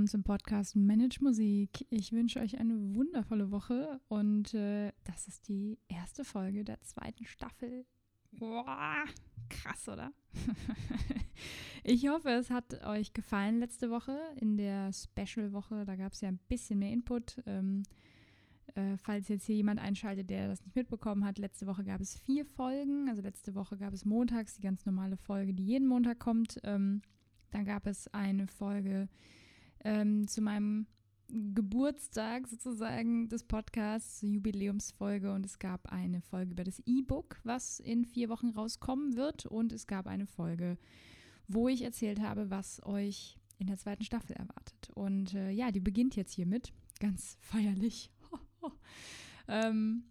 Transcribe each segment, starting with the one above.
Willkommen zum Podcast Manage Musik. Ich wünsche euch eine wundervolle Woche und äh, das ist die erste Folge der zweiten Staffel. Boah, krass, oder? ich hoffe, es hat euch gefallen letzte Woche in der Special-Woche. Da gab es ja ein bisschen mehr Input. Ähm, äh, falls jetzt hier jemand einschaltet, der das nicht mitbekommen hat, letzte Woche gab es vier Folgen. Also letzte Woche gab es montags die ganz normale Folge, die jeden Montag kommt. Ähm, dann gab es eine Folge ähm, zu meinem Geburtstag sozusagen des Podcasts, Jubiläumsfolge und es gab eine Folge über das E-Book, was in vier Wochen rauskommen wird und es gab eine Folge, wo ich erzählt habe, was euch in der zweiten Staffel erwartet. Und äh, ja, die beginnt jetzt hiermit, ganz feierlich. ähm,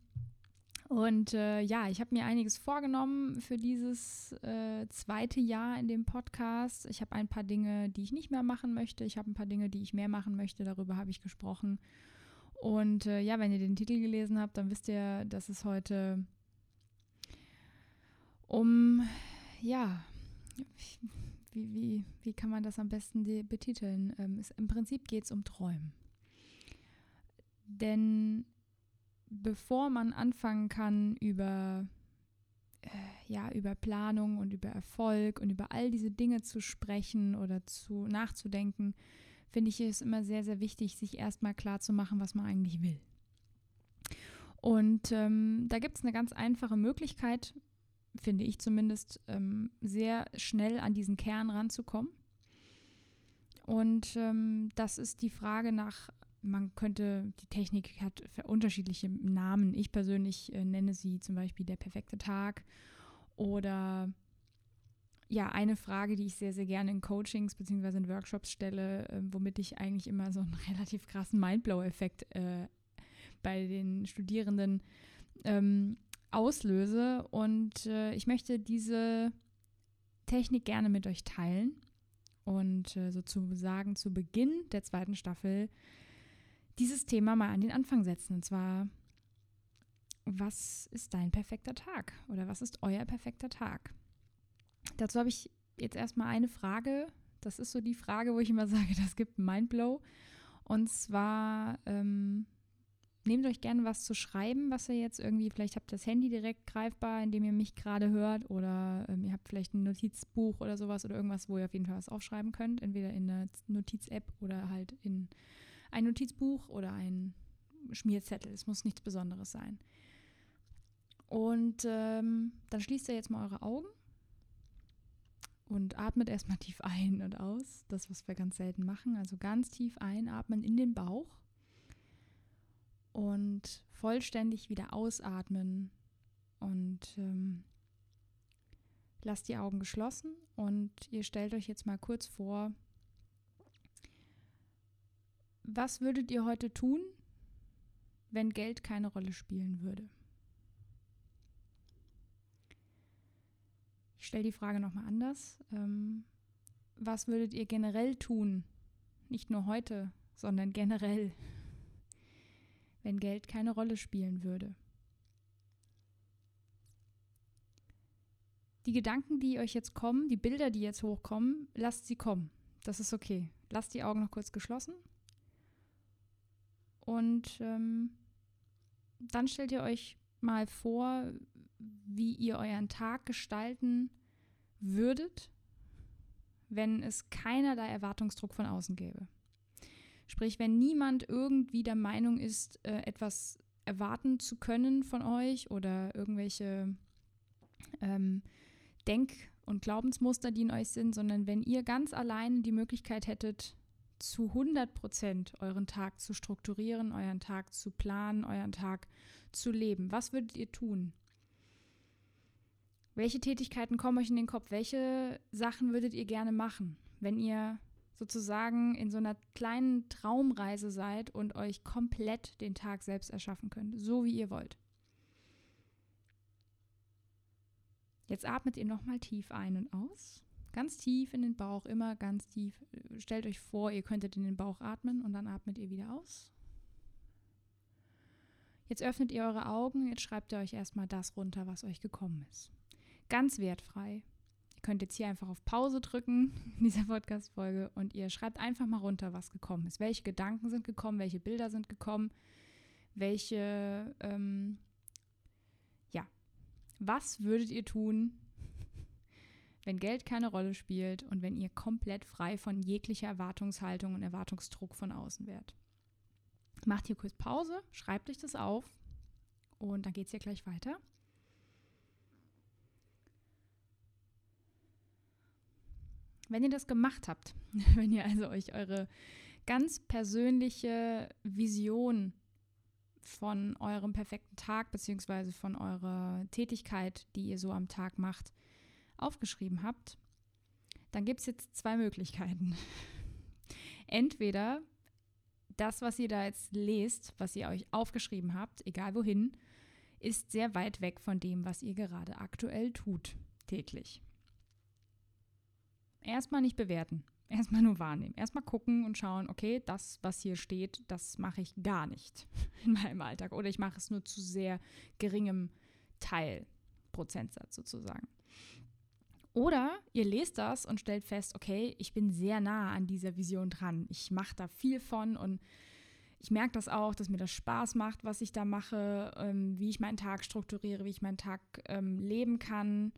und äh, ja, ich habe mir einiges vorgenommen für dieses äh, zweite Jahr in dem Podcast. Ich habe ein paar Dinge, die ich nicht mehr machen möchte. Ich habe ein paar Dinge, die ich mehr machen möchte. Darüber habe ich gesprochen. Und äh, ja, wenn ihr den Titel gelesen habt, dann wisst ihr, dass es heute um, ja, wie, wie, wie kann man das am besten betiteln? Ähm, es, Im Prinzip geht es um Träumen. Denn bevor man anfangen kann, über, äh, ja, über Planung und über Erfolg und über all diese Dinge zu sprechen oder zu nachzudenken, finde ich es immer sehr, sehr wichtig, sich erstmal klar zu machen, was man eigentlich will. Und ähm, da gibt es eine ganz einfache Möglichkeit, finde ich zumindest, ähm, sehr schnell an diesen Kern ranzukommen. Und ähm, das ist die Frage nach man könnte, die Technik hat unterschiedliche Namen. Ich persönlich äh, nenne sie zum Beispiel der perfekte Tag oder ja, eine Frage, die ich sehr, sehr gerne in Coachings bzw. in Workshops stelle, äh, womit ich eigentlich immer so einen relativ krassen Mindblow-Effekt äh, bei den Studierenden ähm, auslöse. Und äh, ich möchte diese Technik gerne mit euch teilen. Und äh, sozusagen zu Beginn der zweiten Staffel dieses Thema mal an den Anfang setzen. Und zwar, was ist dein perfekter Tag oder was ist euer perfekter Tag? Dazu habe ich jetzt erstmal eine Frage. Das ist so die Frage, wo ich immer sage, das gibt Mindblow. Und zwar, ähm, nehmt euch gerne was zu schreiben, was ihr jetzt irgendwie, vielleicht habt ihr das Handy direkt greifbar, indem ihr mich gerade hört, oder ähm, ihr habt vielleicht ein Notizbuch oder sowas oder irgendwas, wo ihr auf jeden Fall was aufschreiben könnt, entweder in einer Notiz-App oder halt in ein Notizbuch oder ein Schmierzettel. Es muss nichts Besonderes sein. Und ähm, dann schließt ihr jetzt mal eure Augen und atmet erstmal tief ein und aus. Das, was wir ganz selten machen. Also ganz tief einatmen in den Bauch und vollständig wieder ausatmen und ähm, lasst die Augen geschlossen und ihr stellt euch jetzt mal kurz vor, was würdet ihr heute tun, wenn Geld keine Rolle spielen würde? Ich stelle die Frage nochmal anders. Ähm, was würdet ihr generell tun, nicht nur heute, sondern generell, wenn Geld keine Rolle spielen würde? Die Gedanken, die euch jetzt kommen, die Bilder, die jetzt hochkommen, lasst sie kommen. Das ist okay. Lasst die Augen noch kurz geschlossen und ähm, dann stellt ihr euch mal vor, wie ihr euren Tag gestalten würdet, wenn es keinerlei Erwartungsdruck von außen gäbe. Sprich, wenn niemand irgendwie der Meinung ist, äh, etwas erwarten zu können von euch oder irgendwelche ähm, Denk- und Glaubensmuster, die in euch sind, sondern wenn ihr ganz allein die Möglichkeit hättet, zu 100 Prozent euren Tag zu strukturieren, euren Tag zu planen, euren Tag zu leben? Was würdet ihr tun? Welche Tätigkeiten kommen euch in den Kopf? Welche Sachen würdet ihr gerne machen, wenn ihr sozusagen in so einer kleinen Traumreise seid und euch komplett den Tag selbst erschaffen könnt, so wie ihr wollt? Jetzt atmet ihr nochmal tief ein und aus. Ganz tief in den Bauch, immer ganz tief. Stellt euch vor, ihr könntet in den Bauch atmen und dann atmet ihr wieder aus. Jetzt öffnet ihr eure Augen, jetzt schreibt ihr euch erstmal das runter, was euch gekommen ist. Ganz wertfrei. Ihr könnt jetzt hier einfach auf Pause drücken in dieser Podcast-Folge und ihr schreibt einfach mal runter, was gekommen ist. Welche Gedanken sind gekommen, welche Bilder sind gekommen, welche, ähm, ja, was würdet ihr tun, wenn Geld keine Rolle spielt und wenn ihr komplett frei von jeglicher Erwartungshaltung und Erwartungsdruck von außen wärt. Macht hier kurz Pause, schreibt euch das auf und dann geht es hier gleich weiter. Wenn ihr das gemacht habt, wenn ihr also euch eure ganz persönliche Vision von eurem perfekten Tag beziehungsweise von eurer Tätigkeit, die ihr so am Tag macht, aufgeschrieben habt, dann gibt es jetzt zwei Möglichkeiten. Entweder das, was ihr da jetzt lest, was ihr euch aufgeschrieben habt, egal wohin, ist sehr weit weg von dem, was ihr gerade aktuell tut, täglich. Erstmal nicht bewerten, erstmal nur wahrnehmen, erstmal gucken und schauen, okay, das, was hier steht, das mache ich gar nicht in meinem Alltag oder ich mache es nur zu sehr geringem Teil, Prozentsatz sozusagen. Oder ihr lest das und stellt fest, okay, ich bin sehr nah an dieser Vision dran. Ich mache da viel von und ich merke das auch, dass mir das Spaß macht, was ich da mache, ähm, wie ich meinen Tag strukturiere, wie ich meinen Tag ähm, leben kann,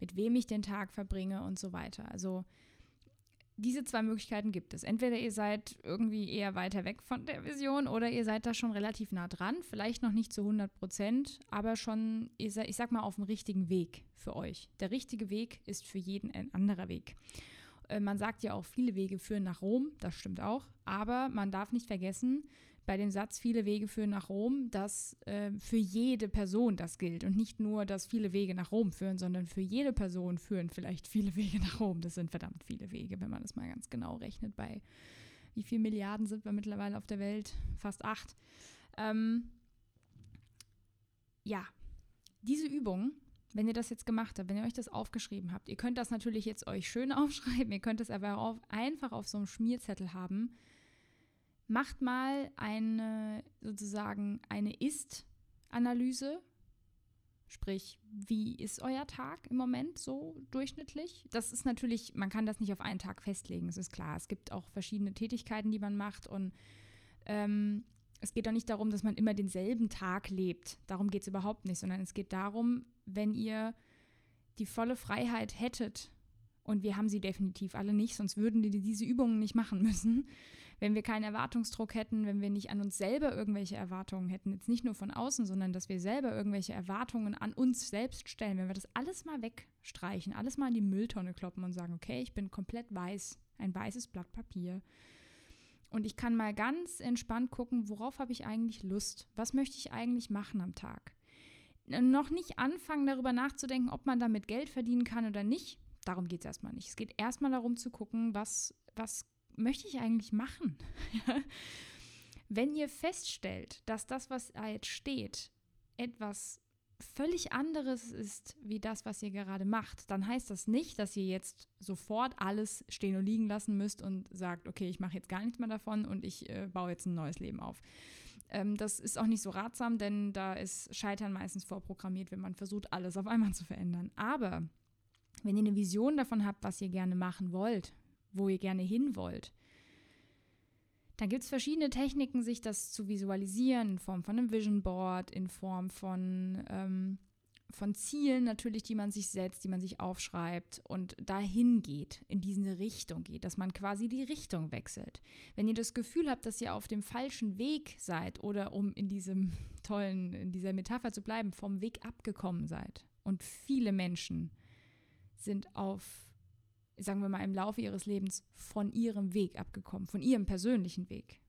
mit wem ich den Tag verbringe und so weiter. Also diese zwei Möglichkeiten gibt es. Entweder ihr seid irgendwie eher weiter weg von der Vision oder ihr seid da schon relativ nah dran, vielleicht noch nicht zu 100 Prozent, aber schon, ich sag mal, auf dem richtigen Weg für euch. Der richtige Weg ist für jeden ein anderer Weg. Äh, man sagt ja auch, viele Wege führen nach Rom, das stimmt auch, aber man darf nicht vergessen, bei dem Satz viele Wege führen nach Rom, dass äh, für jede Person das gilt und nicht nur, dass viele Wege nach Rom führen, sondern für jede Person führen vielleicht viele Wege nach Rom. Das sind verdammt viele Wege, wenn man das mal ganz genau rechnet. Bei wie viele Milliarden sind wir mittlerweile auf der Welt? Fast acht. Ähm, ja, diese Übung, wenn ihr das jetzt gemacht habt, wenn ihr euch das aufgeschrieben habt, ihr könnt das natürlich jetzt euch schön aufschreiben, ihr könnt es aber auch einfach auf so einem Schmierzettel haben macht mal eine sozusagen eine Ist-Analyse. Sprich, wie ist euer Tag im Moment so durchschnittlich? Das ist natürlich, man kann das nicht auf einen Tag festlegen, es ist klar. Es gibt auch verschiedene Tätigkeiten, die man macht und ähm, es geht auch nicht darum, dass man immer denselben Tag lebt. Darum geht es überhaupt nicht, sondern es geht darum, wenn ihr die volle Freiheit hättet, und wir haben sie definitiv alle nicht, sonst würden wir diese Übungen nicht machen müssen, wenn wir keinen Erwartungsdruck hätten, wenn wir nicht an uns selber irgendwelche Erwartungen hätten, jetzt nicht nur von außen, sondern dass wir selber irgendwelche Erwartungen an uns selbst stellen, wenn wir das alles mal wegstreichen, alles mal in die Mülltonne kloppen und sagen, okay, ich bin komplett weiß, ein weißes Blatt Papier. Und ich kann mal ganz entspannt gucken, worauf habe ich eigentlich Lust? Was möchte ich eigentlich machen am Tag? Noch nicht anfangen, darüber nachzudenken, ob man damit Geld verdienen kann oder nicht. Darum geht es erstmal nicht. Es geht erstmal darum zu gucken, was, was möchte ich eigentlich machen? Wenn ihr feststellt, dass das, was da jetzt steht, etwas völlig anderes ist wie das, was ihr gerade macht, dann heißt das nicht, dass ihr jetzt sofort alles stehen und liegen lassen müsst und sagt, okay, ich mache jetzt gar nichts mehr davon und ich äh, baue jetzt ein neues Leben auf. Ähm, das ist auch nicht so ratsam, denn da ist Scheitern meistens vorprogrammiert, wenn man versucht, alles auf einmal zu verändern. Aber wenn ihr eine Vision davon habt, was ihr gerne machen wollt, wo ihr gerne hin wollt. Dann gibt es verschiedene Techniken, sich das zu visualisieren, in Form von einem Vision Board, in Form von, ähm, von Zielen natürlich, die man sich setzt, die man sich aufschreibt und dahin geht, in diese Richtung geht, dass man quasi die Richtung wechselt. Wenn ihr das Gefühl habt, dass ihr auf dem falschen Weg seid oder um in diesem tollen, in dieser Metapher zu bleiben, vom Weg abgekommen seid und viele Menschen sind auf sagen wir mal, im Laufe ihres Lebens von ihrem Weg abgekommen, von ihrem persönlichen Weg,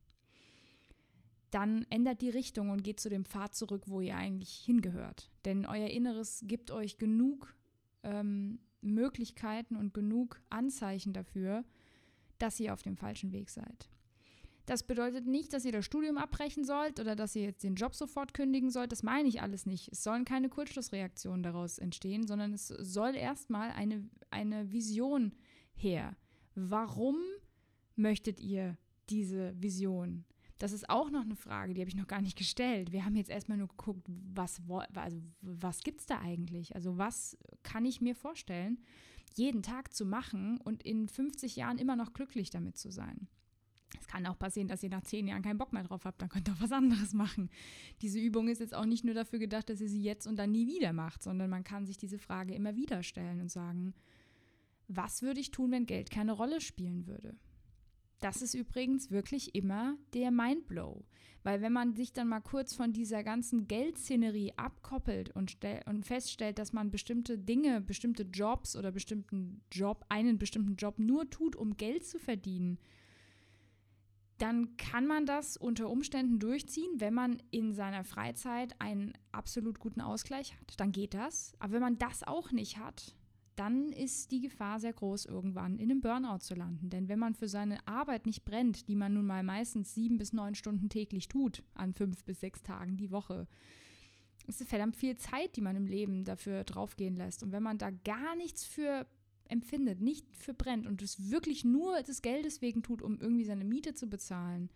dann ändert die Richtung und geht zu dem Pfad zurück, wo ihr eigentlich hingehört. Denn euer Inneres gibt euch genug ähm, Möglichkeiten und genug Anzeichen dafür, dass ihr auf dem falschen Weg seid. Das bedeutet nicht, dass ihr das Studium abbrechen sollt oder dass ihr jetzt den Job sofort kündigen sollt. Das meine ich alles nicht. Es sollen keine Kurzschlussreaktionen daraus entstehen, sondern es soll erstmal eine, eine Vision her. Warum möchtet ihr diese Vision? Das ist auch noch eine Frage, die habe ich noch gar nicht gestellt. Wir haben jetzt erstmal nur geguckt, was, also, was gibt es da eigentlich? Also was kann ich mir vorstellen, jeden Tag zu machen und in 50 Jahren immer noch glücklich damit zu sein? Es kann auch passieren, dass ihr nach zehn Jahren keinen Bock mehr drauf habt, dann könnt ihr auch was anderes machen. Diese Übung ist jetzt auch nicht nur dafür gedacht, dass ihr sie jetzt und dann nie wieder macht, sondern man kann sich diese Frage immer wieder stellen und sagen, was würde ich tun, wenn Geld keine Rolle spielen würde? Das ist übrigens wirklich immer der Mindblow. Weil wenn man sich dann mal kurz von dieser ganzen Geldszenerie abkoppelt und, und feststellt, dass man bestimmte Dinge, bestimmte Jobs oder bestimmten Job, einen bestimmten Job nur tut, um Geld zu verdienen, dann kann man das unter Umständen durchziehen, wenn man in seiner Freizeit einen absolut guten Ausgleich hat. Dann geht das. Aber wenn man das auch nicht hat, dann ist die Gefahr sehr groß, irgendwann in einem Burnout zu landen. Denn wenn man für seine Arbeit nicht brennt, die man nun mal meistens sieben bis neun Stunden täglich tut, an fünf bis sechs Tagen die Woche, ist es verdammt viel Zeit, die man im Leben dafür draufgehen lässt. Und wenn man da gar nichts für empfindet, nicht für brennt und es wirklich nur des Geldes wegen tut, um irgendwie seine Miete zu bezahlen,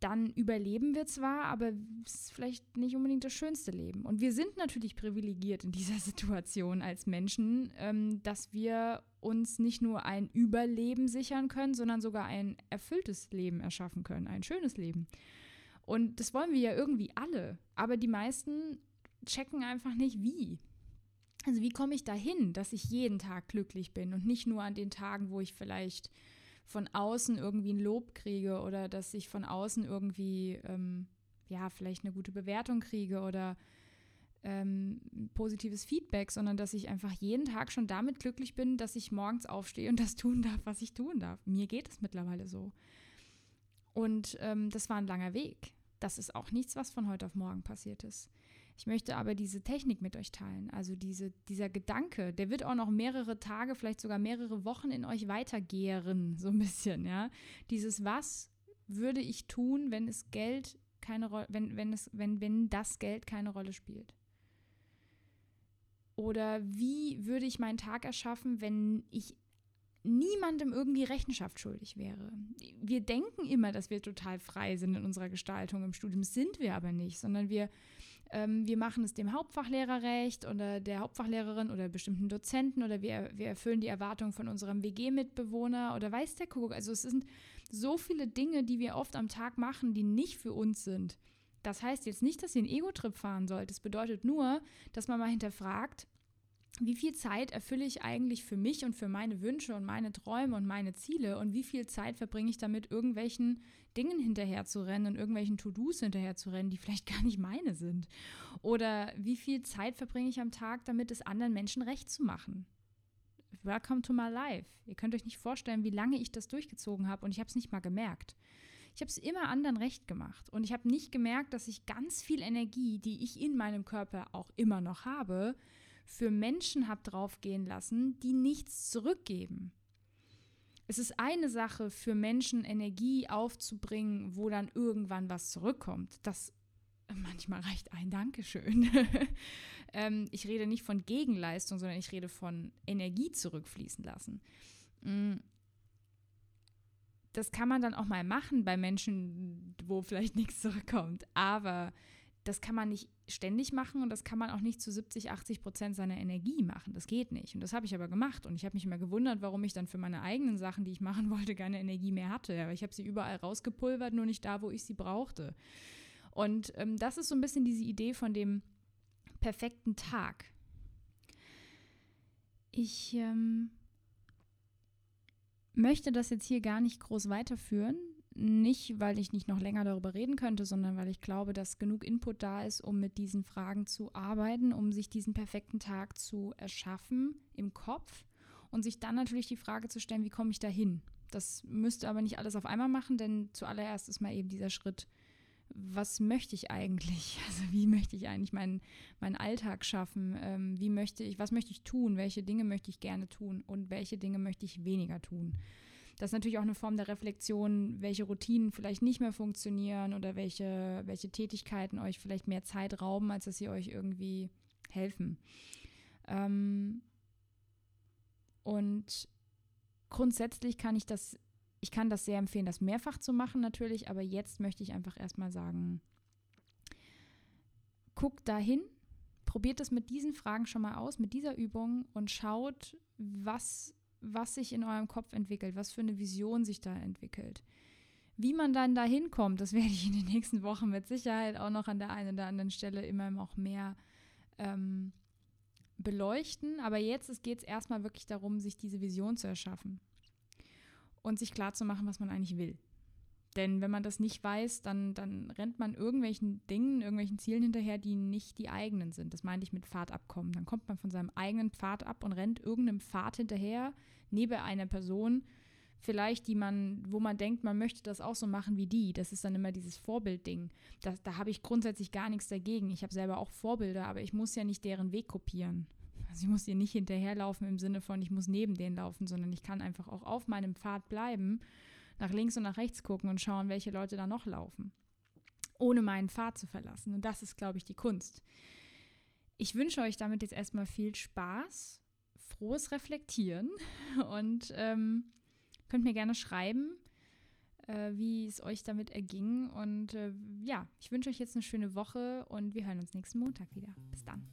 dann überleben wir zwar, aber es ist vielleicht nicht unbedingt das schönste Leben. Und wir sind natürlich privilegiert in dieser Situation als Menschen, ähm, dass wir uns nicht nur ein Überleben sichern können, sondern sogar ein erfülltes Leben erschaffen können, ein schönes Leben. Und das wollen wir ja irgendwie alle. Aber die meisten checken einfach nicht, wie. Also wie komme ich dahin, dass ich jeden Tag glücklich bin und nicht nur an den Tagen, wo ich vielleicht von außen irgendwie ein Lob kriege oder dass ich von außen irgendwie, ähm, ja, vielleicht eine gute Bewertung kriege oder ähm, positives Feedback, sondern dass ich einfach jeden Tag schon damit glücklich bin, dass ich morgens aufstehe und das tun darf, was ich tun darf. Mir geht es mittlerweile so. Und ähm, das war ein langer Weg. Das ist auch nichts, was von heute auf morgen passiert ist. Ich möchte aber diese Technik mit euch teilen. Also diese, dieser Gedanke, der wird auch noch mehrere Tage, vielleicht sogar mehrere Wochen in euch weitergären, so ein bisschen, ja. Dieses Was würde ich tun, wenn es Geld keine Rolle, wenn, wenn es, wenn, wenn das Geld keine Rolle spielt? Oder wie würde ich meinen Tag erschaffen, wenn ich niemandem irgendwie Rechenschaft schuldig wäre. Wir denken immer, dass wir total frei sind in unserer Gestaltung im Studium, sind wir aber nicht, sondern wir ähm, wir machen es dem Hauptfachlehrer recht oder der Hauptfachlehrerin oder bestimmten Dozenten oder wir, wir erfüllen die Erwartungen von unserem WG-Mitbewohner oder weiß der Kuckuck. Also es sind so viele Dinge, die wir oft am Tag machen, die nicht für uns sind. Das heißt jetzt nicht, dass ihr einen Ego-Trip fahren sollt. Das bedeutet nur, dass man mal hinterfragt, wie viel Zeit erfülle ich eigentlich für mich und für meine Wünsche und meine Träume und meine Ziele und wie viel Zeit verbringe ich damit, irgendwelchen Dingen hinterher zu rennen und irgendwelchen To-Dos hinterher zu rennen, die vielleicht gar nicht meine sind. Oder wie viel Zeit verbringe ich am Tag damit, es anderen Menschen recht zu machen. Welcome to my life. Ihr könnt euch nicht vorstellen, wie lange ich das durchgezogen habe und ich habe es nicht mal gemerkt. Ich habe es immer anderen recht gemacht und ich habe nicht gemerkt, dass ich ganz viel Energie, die ich in meinem Körper auch immer noch habe, für Menschen habe draufgehen lassen, die nichts zurückgeben. Es ist eine Sache für Menschen Energie aufzubringen, wo dann irgendwann was zurückkommt. Das manchmal reicht ein Dankeschön. ähm, ich rede nicht von Gegenleistung, sondern ich rede von Energie zurückfließen lassen. Mm. Das kann man dann auch mal machen bei Menschen, wo vielleicht nichts zurückkommt. Aber das kann man nicht ständig machen und das kann man auch nicht zu 70, 80 Prozent seiner Energie machen. Das geht nicht. Und das habe ich aber gemacht. Und ich habe mich immer gewundert, warum ich dann für meine eigenen Sachen, die ich machen wollte, keine Energie mehr hatte. Aber ich habe sie überall rausgepulvert, nur nicht da, wo ich sie brauchte. Und ähm, das ist so ein bisschen diese Idee von dem perfekten Tag. Ich ähm, möchte das jetzt hier gar nicht groß weiterführen. Nicht, weil ich nicht noch länger darüber reden könnte, sondern weil ich glaube, dass genug Input da ist, um mit diesen Fragen zu arbeiten, um sich diesen perfekten Tag zu erschaffen im Kopf und sich dann natürlich die Frage zu stellen, wie komme ich da hin? Das müsste aber nicht alles auf einmal machen, denn zuallererst ist mal eben dieser Schritt, was möchte ich eigentlich? Also wie möchte ich eigentlich meinen, meinen Alltag schaffen? Ähm, wie möchte ich, was möchte ich tun? Welche Dinge möchte ich gerne tun und welche Dinge möchte ich weniger tun? Das ist natürlich auch eine Form der Reflexion, welche Routinen vielleicht nicht mehr funktionieren oder welche, welche Tätigkeiten euch vielleicht mehr Zeit rauben, als dass sie euch irgendwie helfen. Ähm und grundsätzlich kann ich das ich kann das sehr empfehlen, das mehrfach zu machen natürlich, aber jetzt möchte ich einfach erstmal sagen, guckt dahin, probiert es mit diesen Fragen schon mal aus, mit dieser Übung und schaut, was, was sich in eurem Kopf entwickelt, was für eine Vision sich da entwickelt. Wie man dann da hinkommt, das werde ich in den nächsten Wochen mit Sicherheit auch noch an der einen oder anderen Stelle immer noch mehr ähm, beleuchten. Aber jetzt geht es erstmal wirklich darum, sich diese Vision zu erschaffen und sich klar zu machen, was man eigentlich will. Denn wenn man das nicht weiß, dann, dann rennt man irgendwelchen Dingen, irgendwelchen Zielen hinterher, die nicht die eigenen sind. Das meinte ich mit Pfadabkommen. Dann kommt man von seinem eigenen Pfad ab und rennt irgendeinem Pfad hinterher, neben einer Person, vielleicht, die man, wo man denkt, man möchte das auch so machen wie die. Das ist dann immer dieses Vorbildding. Das, da habe ich grundsätzlich gar nichts dagegen. Ich habe selber auch Vorbilder, aber ich muss ja nicht deren Weg kopieren. Also ich muss ihr nicht hinterherlaufen im Sinne von, ich muss neben denen laufen, sondern ich kann einfach auch auf meinem Pfad bleiben, nach links und nach rechts gucken und schauen, welche Leute da noch laufen, ohne meinen Pfad zu verlassen. Und das ist, glaube ich, die Kunst. Ich wünsche euch damit jetzt erstmal viel Spaß, frohes Reflektieren und ähm, könnt mir gerne schreiben, äh, wie es euch damit erging. Und äh, ja, ich wünsche euch jetzt eine schöne Woche und wir hören uns nächsten Montag wieder. Bis dann.